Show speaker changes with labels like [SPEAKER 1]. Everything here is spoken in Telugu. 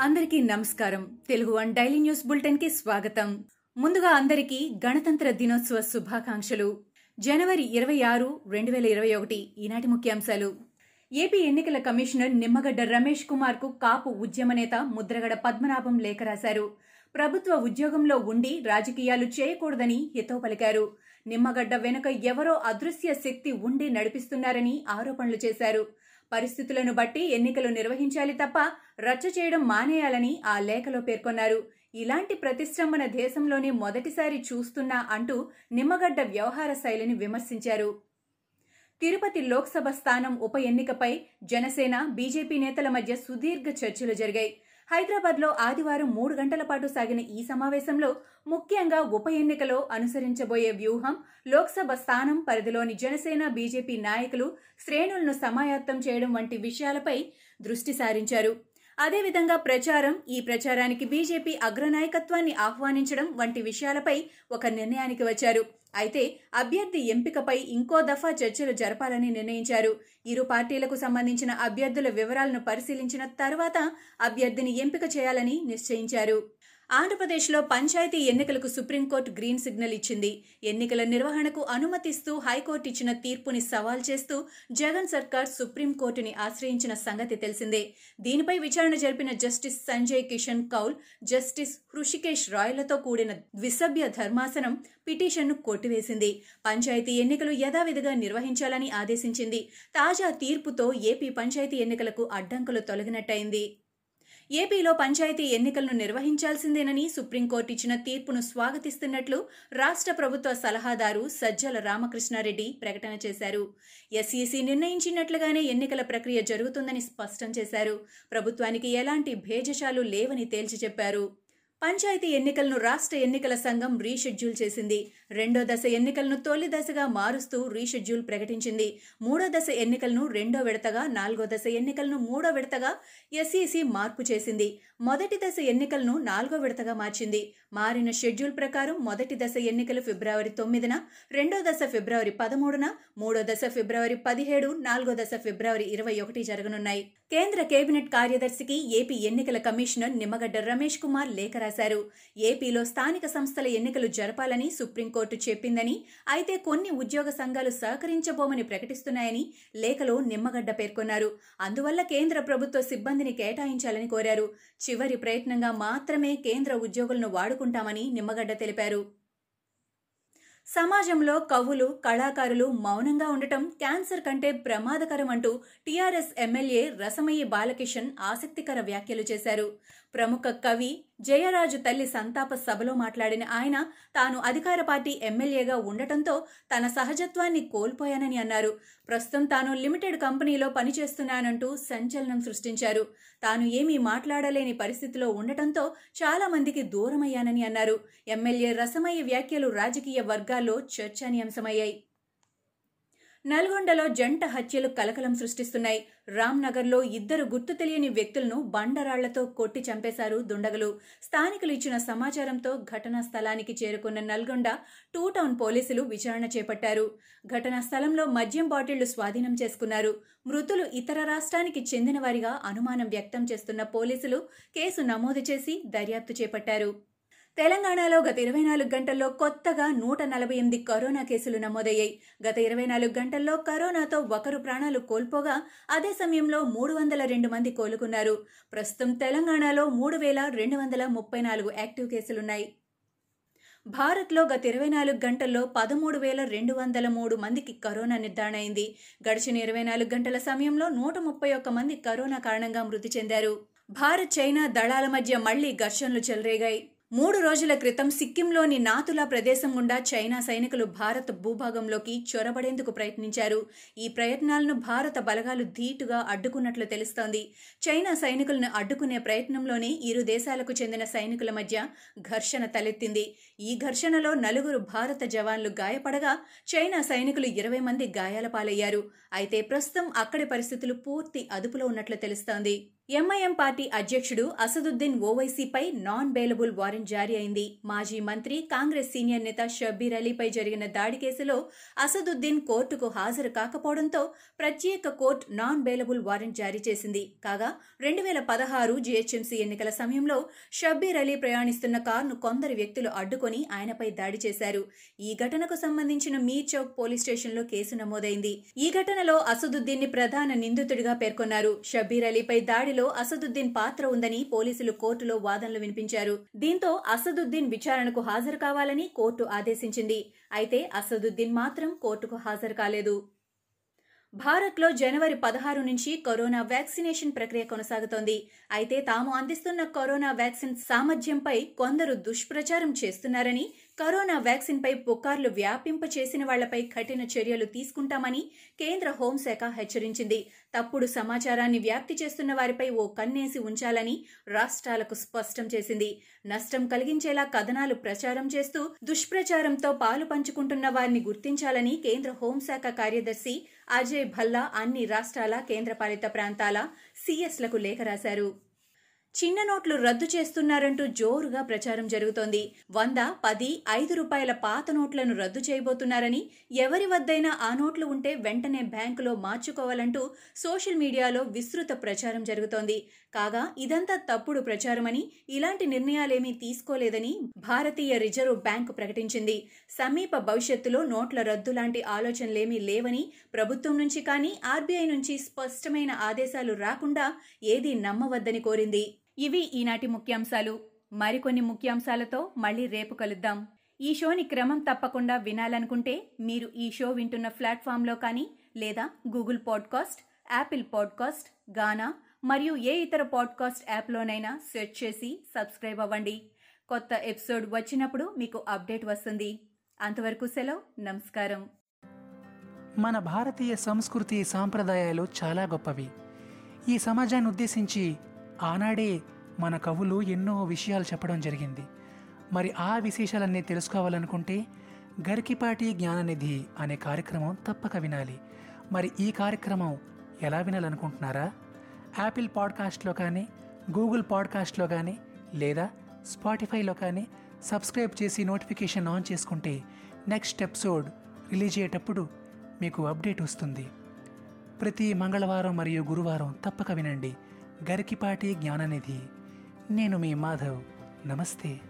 [SPEAKER 1] అందరికీ నమస్కారం. తెలుగు వన్ డైలీ న్యూస్ బులెటిన్కి స్వాగతం. ముందుగా అందరికీ గణతంత్ర దినోత్సవ శుభాకాంక్షలు. జనవరి ఇరవై ఆరు రెండు వేల ఇరవై ఒకటి ఈనాటి ముఖ్యాంశాలు. ఏపీ ఎన్నికల కమిషనర్ నిమ్మగడ్డ రమేష్ కుమార్కు కాపు ఉద్యమ నేత ముద్రగడ పద్మనాభం లేఖ రాశారు. ప్రభుత్వ ఉద్యోగంలో ఉండి రాజకీయాలు చేయకూడదని హితవు పలికారు. నిమ్మగడ్డ వెనుక ఎవరో అదృశ్య శక్తి ఉండి నడిపిస్తున్నారని ఆరోపణలు చేశారు. పరిస్థితులను బట్టి ఎన్నికలు నిర్వహించాలి తప్ప రచ్చ చేయడం మానేయాలని ఆ లేఖలో పేర్కొన్నారు. ఇలాంటి ప్రతిష్టంభన దేశంలోనే మొదటిసారి చూస్తున్నా అంటూ నిమ్మగడ్డ వ్యవహార శైలిని విమర్శించారు. తిరుపతి లోక్సభ స్థానం ఉప ఎన్నికపై జనసేన బీజేపీ నేతల మధ్య సుదీర్ఘ చర్చలు జరిగాయి. హైదరాబాద్లో ఆదివారం మూడు గంటల పాటు సాగిన ఈ సమావేశంలో ముఖ్యంగా ఉప ఎన్నికలో అనుసరించబోయే వ్యూహం లోక్సభ స్థానం పరిధిలోని జనసేన బీజేపీ నాయకులు శ్రేణులను సమాయత్తం చేయడం వంటి విషయాలపై దృష్టి సారించారు. అదేవిధంగా ప్రచారం ఈ ప్రచారానికి బీజేపీ అగ్రనాయకత్వాన్ని ఆహ్వానించడం వంటి విషయాలపై ఒక నిర్ణయానికి వచ్చారు. అయితే అభ్యర్థి ఎంపికపై ఇంకో దఫా చర్చలు జరపాలని నిర్ణయించారు. ఇరు పార్టీలకు సంబంధించిన అభ్యర్థుల వివరాలను పరిశీలించిన తర్వాత అభ్యర్థిని ఎంపిక చేయాలని నిశ్చయించారు. ఆంధ్రప్రదేశ్లో పంచాయతీ ఎన్నికలకు సుప్రీంకోర్టు గ్రీన్ సిగ్నల్ ఇచ్చింది. ఎన్నికల నిర్వహణకు అనుమతిస్తూ హైకోర్టు ఇచ్చిన తీర్పుని సవాల్ చేస్తూ జగన్ సర్కార్ సుప్రీంకోర్టుని ఆశ్రయించిన సంగతి తెలిసిందే. దీనిపై విచారణ జరిపిన జస్టిస్ సంజయ్ కిషన్ కౌల్ జస్టిస్ హృషికేష్ రాయ్లతో కూడిన ద్విసభ్య ధర్మాసనం పిటిషన్ను కొట్టివేసింది. పంచాయతీ ఎన్నికలు యథావిధిగా నిర్వహించాలని ఆదేశించింది. తాజా తీర్పుతో ఏపీ పంచాయతీ ఎన్నికలకు అడ్డంకులు తొలగినట్టయింది. ఏపీలో పంచాయతీ ఎన్నికలను నిర్వహించాల్సిందేనని సుప్రీంకోర్టు ఇచ్చిన తీర్పును స్వాగతిస్తున్నట్లు రాష్ట్ర ప్రభుత్వ సలహాదారు సజ్జల రామకృష్ణారెడ్డి ప్రకటన చేశారు. ఎస్ఈసీ నిర్ణయించినట్లుగానే ఎన్నికల ప్రక్రియ జరుగుతుందని స్పష్టం చేశారు. ప్రభుత్వానికి ఎలాంటి భేజశాలు లేవని తేల్చి చెప్పారు. పంచాయతీ ఎన్నికలను రాష్ట్ర ఎన్నికల సంఘం రీషెడ్యూల్ చేసింది. రెండో దశ ఎన్నికలను తొలి దశగా మారుస్తూ రీషెడ్యూల్ ప్రకటించింది. మూడో దశ ఎన్నికలను రెండో విడతగా నాలుగో దశ ఎన్నికలను మూడో విడతగా ఎస్ఈసి మార్పు చేసింది. మొదటి దశ ఎన్నికలను నాలుగో విడతగా మార్చింది. మారిన షెడ్యూల్ ప్రకారం మొదటి దశ ఎన్నికలు ఫిబ్రవరి తొమ్మిదిన రెండో దశ ఫిబ్రవరి పదమూడున మూడో దశ ఫిబ్రవరి పదిహేడు నాలుగో దశ ఫిబ్రవరి ఇరవై ఒకటి జరగనున్నాయి. కేంద్ర కేబినెట్ కార్యదర్శికి ఏపీ ఎన్నికల కమిషనర్ నిమ్మగడ్డ రమేష్ కుమార్ లేఖ రాశారు. ఏపీలో స్థానిక సంస్థల ఎన్నికలు జరపాలని సుప్రీంకోర్టు చెప్పిందని అయితే కొన్ని ఉద్యోగ సంఘాలు సహకరించబోమని ప్రకటిస్తున్నాయని లేఖలో నిమ్మగడ్డ పేర్కొన్నారు. అందువల్ల కేంద్ర ప్రభుత్వ సిబ్బందిని కేటాయించాలని కోరారు. చివరి ప్రయత్నంగా మాత్రమే కేంద్ర ఉద్యోగులను వాడుకుంటామని నిమ్మగడ్డ తెలిపారు. సమాజంలో కవులు కళాకారులు మౌనంగా ఉండటం క్యాన్సర్ కంటే ప్రమాదకరం అంటూ టీఆర్ఎస్ ఎమ్మెల్యే రసమయ్య బాలకిషన్ ఆసక్తికర వ్యాఖ్యలు చేశారు. ప్రముఖ కవి జయరాజు తల్లి సంతాప సభలో మాట్లాడిన ఆయన తాను అధికార పార్టీ ఎమ్మెల్యేగా ఉండటంతో తన సహజత్వాన్ని కోల్పోయానని అన్నారు. ప్రస్తుతం తాను లిమిటెడ్ కంపెనీలో పనిచేస్తున్నానంటూ సంచలనం సృష్టించారు. తాను ఏమీ మాట్లాడలేని పరిస్థితిలో ఉండటంతో చాలా మందికి దూరమయ్యానని అన్నారు. ఎమ్మెల్యే రసమయ్య వ్యాఖ్యలు రాజకీయ వర్గాల్లో చర్చనీయాంశమయ్యాయి. నల్గొండలో జంట హత్యలు కలకలం సృష్టిస్తున్నాయి. రామ్నగర్లో ఇద్దరు గుర్తు తెలియని వ్యక్తులను బండరాళ్ళతో కొట్టి చంపేశారు దుండగులు. స్థానికులు ఇచ్చిన సమాచారంతో ఘటనా స్థలానికి చేరుకున్న నల్గొండ టూ టౌన్ పోలీసులు విచారణ చేపట్టారు. ఘటనా స్థలంలో మద్యం బాటిళ్ళు స్వాధీనం చేసుకున్నారు. మృతులు ఇతర రాష్ట్రానికి చెందిన వారిగా అనుమానం వ్యక్తం చేస్తున్న పోలీసులు కేసు నమోదు చేసి దర్యాప్తు చేపట్టారు. తెలంగాణలో గత ఇరవై నాలుగు గంటల్లో కొత్తగా నూట నలభై ఎనిమిది కరోనా కేసులు నమోదయ్యాయి. గత ఇరవై నాలుగు గంటల్లో కరోనాతో ఒకరు ప్రాణాలు కోల్పోగా అదే సమయంలో మూడు వందల రెండు మంది కోలుకున్నారు. ప్రస్తుతం తెలంగాణలో మూడు వేల రెండు వందల ముప్పై నాలుగు యాక్టివ్ కేసులున్నాయి. భారత్లో గత ఇరవై నాలుగు గంటల్లో పదమూడు వేల రెండు వందల మూడు మందికి కరోనా నిర్ధారణ అయింది. గడిచిన ఇరవై నాలుగు గంటల సమయంలో నూట ముప్పై ఒక్క మంది కరోనా కారణంగా మృతి చెందారు. భారత్ చైనా దళాల మధ్య మళ్ళీ ఘర్షణలు చెలరేగాయి. మూడు రోజుల క్రితం సిక్కింలోని నాతులా ప్రదేశం గుండా చైనా సైనికులు భారత భూభాగంలోకి చొరబడేందుకు ప్రయత్నించారు. ఈ ప్రయత్నాలను భారత బలగాలు ధీటుగా అడ్డుకున్నట్లు తెలుస్తోంది. చైనా సైనికులను అడ్డుకునే ప్రయత్నంలోనే ఇరు దేశాలకు చెందిన సైనికుల మధ్య ఘర్షణ తలెత్తింది. ఈ ఘర్షణలో నలుగురు భారత జవాన్లు గాయపడగా చైనా సైనికులు ఇరవై మంది గాయాల పాలయ్యారు అయితే ప్రస్తుతం అక్కడి పరిస్థితులు పూర్తి అదుపులో ఉన్నట్లు తెలుస్తోంది. ఎంఐఎం పార్టీ అధ్యక్షుడు అసదుద్దీన్ ఓవైసీపై నాన్ బెయిలబుల్ వారెంట్ జారీ అయింది. మాజీ మంత్రి కాంగ్రెస్ సీనియర్ నేత షబ్బీర్ అలీపై జరిగిన దాడి కేసులో అసదుద్దీన్ కోర్టుకు హాజరు కాకపోవడంతో ప్రత్యేక కోర్టు నాన్ బెయిలబుల్ వారెంట్ జారీ చేసింది. కాగా రెండు వేల పదహారు జీహెచ్ఎంసీ ఎన్నికల సమయంలో షబ్బీర్ అలీ ప్రయాణిస్తున్న కారును కొందరు వ్యక్తులు అడ్డుకొని ఆయనపై దాడి చేశారు. ఈ ఘటనకు సంబంధించిన మీర్ చౌక్ పోలీస్ స్టేషన్లో కేసు నమోదైంది. ఈ ఘటనలో అసదుద్దీన్ని ప్రధాన నిందితుడిగా పేర్కొన్నారు. షబ్బీర్ అలీపై దాడిలో అసదుద్దీన్ పాత్ర ఉందని పోలీసులు కోర్టులో వాదనలు వినిపించారు. దీంతో అసదుద్దీన్ విచారణకు హాజరు కావాలని కోర్టు ఆదేశించింది. అయితే అసదుద్దీన్ మాత్రం కోర్టుకు హాజరు కాలేదు. భారత్లో జనవరి పదహారు నుంచి కరోనా వ్యాక్సినేషన్ ప్రక్రియ కొనసాగుతోంది. అయితే తాము అందిస్తున్న కరోనా వ్యాక్సిన్ సామర్థ్యంపై కొందరు దుష్ప్రచారం చేస్తున్నారని కరోనా వ్యాక్సిన్పై పుకార్లు వ్యాపింప చేసిన వాళ్ళపై కఠిన చర్యలు తీసుకుంటామని కేంద్ర హోంశాఖ హెచ్చరించింది. తప్పుడు సమాచారాన్ని వ్యాప్తి చేస్తున్న వారిపై ఓ కన్నేసి ఉంచాలని రాష్ట్రాలకు స్పష్టం చేసింది. నష్టం కలిగించేలా కథనాలు ప్రచారం చేస్తూ దుష్ప్రచారంతో పాలు పంచుకుంటున్న వారిని గుర్తించాలని కేంద్ర హోంశాఖ కార్యదర్శి అజయ్ భల్లా అన్ని రాష్ట్రాల కేంద్రపాలిత ప్రాంతాల సీఎస్లకు లేఖ రాశారు. చిన్న నోట్లు రద్దు చేస్తున్నారంటూ జోరుగా ప్రచారం జరుగుతోంది. వంద పది ఐదు రూపాయల పాత నోట్లను రద్దు చేయబోతున్నారని ఎవరి వద్దైనా ఆ నోట్లు ఉంటే వెంటనే బ్యాంకులో మార్చుకోవాలంటూ సోషల్ మీడియాలో విస్తృత ప్రచారం జరుగుతోంది. కాగా ఇదంతా తప్పుడు ప్రచారమని ఇలాంటి నిర్ణయాలేమీ తీసుకోలేదని భారతీయ రిజర్వ్ బ్యాంకు ప్రకటించింది. సమీప భవిష్యత్తులో నోట్ల రద్దు లాంటి ఆలోచనలేమీ లేవని ప్రభుత్వం నుంచి కానీ ఆర్బీఐ నుంచి స్పష్టమైన ఆదేశాలు రాకుండా ఏదీ నమ్మవద్దని కోరింది. ఇవి ఈనాటి ముఖ్యాంశాలు. మరికొన్ని ముఖ్యాంశాలతో మళ్ళీ రేపు కలుద్దాం. ఈ షోని క్రమం తప్పకుండా వినాలనుకుంటే మీరు ఈ షో వింటున్న ప్లాట్ఫామ్లో కానీ లేదా Google podcast Apple podcast Gaana మరియు ఏ ఇతర పాడ్కాస్ట్ యాప్లోనైనా సెర్చ్ చేసి సబ్స్క్రైబ్ అవ్వండి. కొత్త ఎపిసోడ్ వచ్చినప్పుడు మీకు అప్డేట్ వస్తుంది. అంతవరకు సెలవు. నమస్కారం.
[SPEAKER 2] మన భారతీయ సంస్కృతి సాంప్రదాయాలు చాలా గొప్పవి. ఈ సమాజాన్ని ఉద్దేశించి ఆనాడే మన కవులు ఎన్నో విషయాలు చెప్పడం జరిగింది. మరి ఆ విశేషాలన్నీ తెలుసుకోవాలనుకుంటే గరికిపాటి జ్ఞాననిధి అనే కార్యక్రమం తప్పక వినాలి. మరి ఈ కార్యక్రమం ఎలా వినాలనుకుంటున్నారా? యాపిల్ పాడ్కాస్ట్లో కానీ గూగుల్ పాడ్కాస్ట్లో కానీ లేదా స్పాటిఫైలో కానీ సబ్స్క్రైబ్ చేసి నోటిఫికేషన్ ఆన్ చేసుకుంటే నెక్స్ట్ ఎపిసోడ్ రిలీజ్ అయ్యేటప్పుడు మీకు అప్డేట్ వస్తుంది. ప్రతి మంగళవారం మరియు గురువారం తప్పక వినండి. గరికిపాటి జ్ఞాననిధి. నేను మీ మాధవ్. నమస్తే.